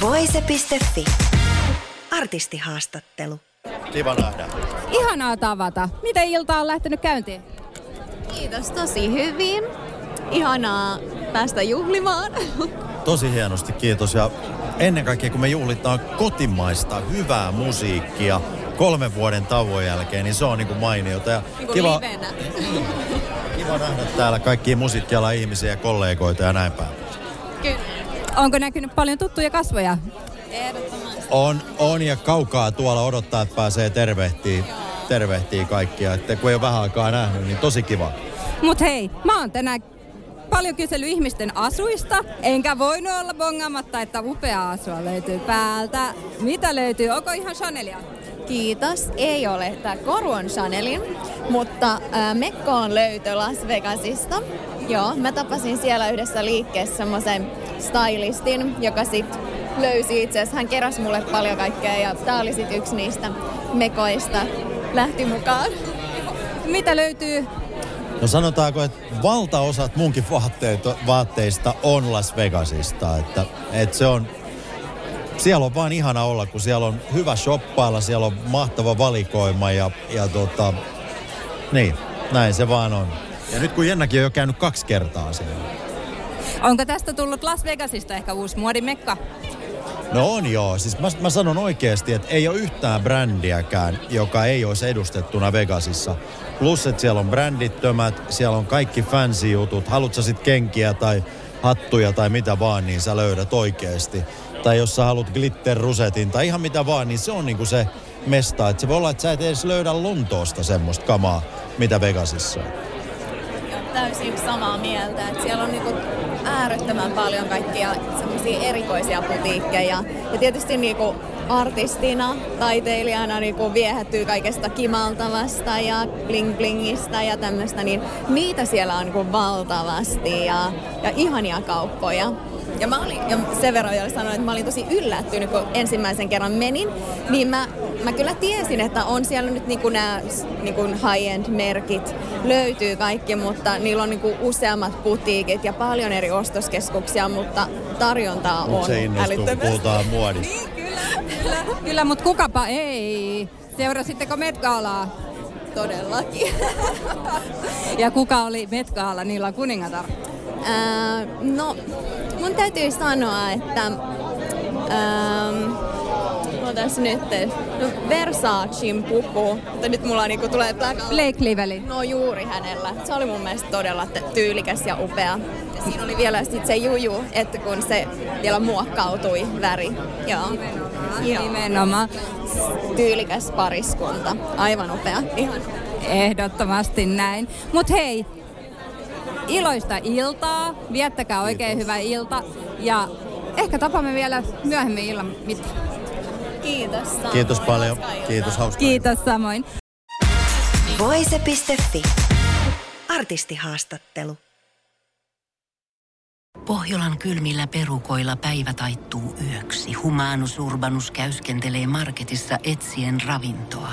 Voise.fi. Artistihaastattelu. Kiva nähdä. Ihanaa tavata. Miten ilta on lähtenyt käyntiin? Kiitos tosi hyvin. Ihanaa päästä juhlimaan. Tosi hienosti, kiitos. Ja ennen kaikkea kun me juhlitaan kotimaista hyvää musiikkia kolmen vuoden tauon jälkeen, niin se on niinku mainiota. Ja Niin kuin kiva, livenä. kiva nähdä täällä kaikkia musiikkialan ihmisiä ja kollegoita ja näin päin. Onko näkynyt paljon tuttuja kasvoja? Ehdottomasti. On, on ja kaukaa tuolla odottaa, että pääsee tervehtii, tervehtii kaikkia. Että kun ei ole vähän aikaa nähnyt, niin tosi kiva. Mut hei, mä oon tänään paljon kysellyt ihmisten asuista, enkä voinut olla bongaamatta, että upea asua löytyy päältä. Mitä löytyy? Onko ihan Chanelia? Kiitos. Ei ole. Tämä koru on Chanelin, mutta äh, Mekko on löytö Las Vegasista. Joo, mä tapasin siellä yhdessä liikkeessä semmoisen stylistin, joka sit löysi itse asiassa. Hän keräsi mulle paljon kaikkea ja tää oli sit yksi niistä mekoista. Lähti mukaan. Mitä löytyy? No sanotaanko, että valtaosat munkin vaatteet, vaatteista on Las Vegasista. Että, että se on, siellä on vaan ihana olla, kun siellä on hyvä shoppailla, siellä on mahtava valikoima ja, ja tota, niin, näin se vaan on. Ja nyt kun Jennakin on jo käynyt kaksi kertaa siellä. Onko tästä tullut Las Vegasista ehkä uusi muodimekka? No on joo. Siis mä, mä sanon oikeasti, että ei ole yhtään brändiäkään, joka ei olisi edustettuna Vegasissa. Plus, että siellä on brändittömät, siellä on kaikki fancy jutut. Haluatko sä sit kenkiä tai hattuja tai mitä vaan, niin sä löydät oikeasti. Tai jos sä haluat glitterrusetin tai ihan mitä vaan, niin se on niinku se mesta. Että se voi olla, että sä et edes löydä Lontoosta semmoista kamaa, mitä Vegasissa täysin samaa mieltä. Että siellä on niinku äärettömän paljon kaikkia semmoisia erikoisia putiikkeja. Ja tietysti niinku artistina, taiteilijana niinku viehättyy kaikesta kimaltavasta ja bling blingistä ja tämmöistä, niin niitä siellä on niinku valtavasti ja, ja ihania kauppoja. Ja mä olin, ja sen verran vielä sanoin, että mä olin tosi yllättynyt, kun ensimmäisen kerran menin, niin mä, mä kyllä tiesin, että on siellä nyt niinku nämä niinku high-end merkit, löytyy kaikki, mutta niillä on niinku useammat putiikit ja paljon eri ostoskeskuksia, mutta tarjontaa Mut on se innostuu, puhutaan muodista. Kyllä, kyllä mutta kukapa ei. Seurasitteko Met-gaalaa? Todellakin. Ja kuka oli Met-gaala niillä kuningatar? Ää, no, mun täytyy sanoa, että... Ähm, Otas nyt. No, Versacen puku. Mutta nyt mulla niinku tulee Black Blake Lively. No juuri hänellä. Se oli mun mielestä todella tyylikäs ja upea. Ja siinä oli vielä sit se juju, että kun se vielä muokkautui väri. Joo. Joo. Nimenomaan. Tyylikäs pariskunta. Aivan upea. Ihan Ehdottomasti näin. Mut hei, iloista iltaa, viettäkää oikein hyvä ilta ja ehkä tapaamme vielä myöhemmin illan mittaan. kiitos. Samoin. Kiitos paljon. Kiitos, hauskaa. Kiitos samoin. Voise.fi. Artistihaastattelu. Pohjolan kylmillä perukoilla päivä taittuu yöksi. Humanus Urbanus käyskentelee marketissa etsien ravintoa.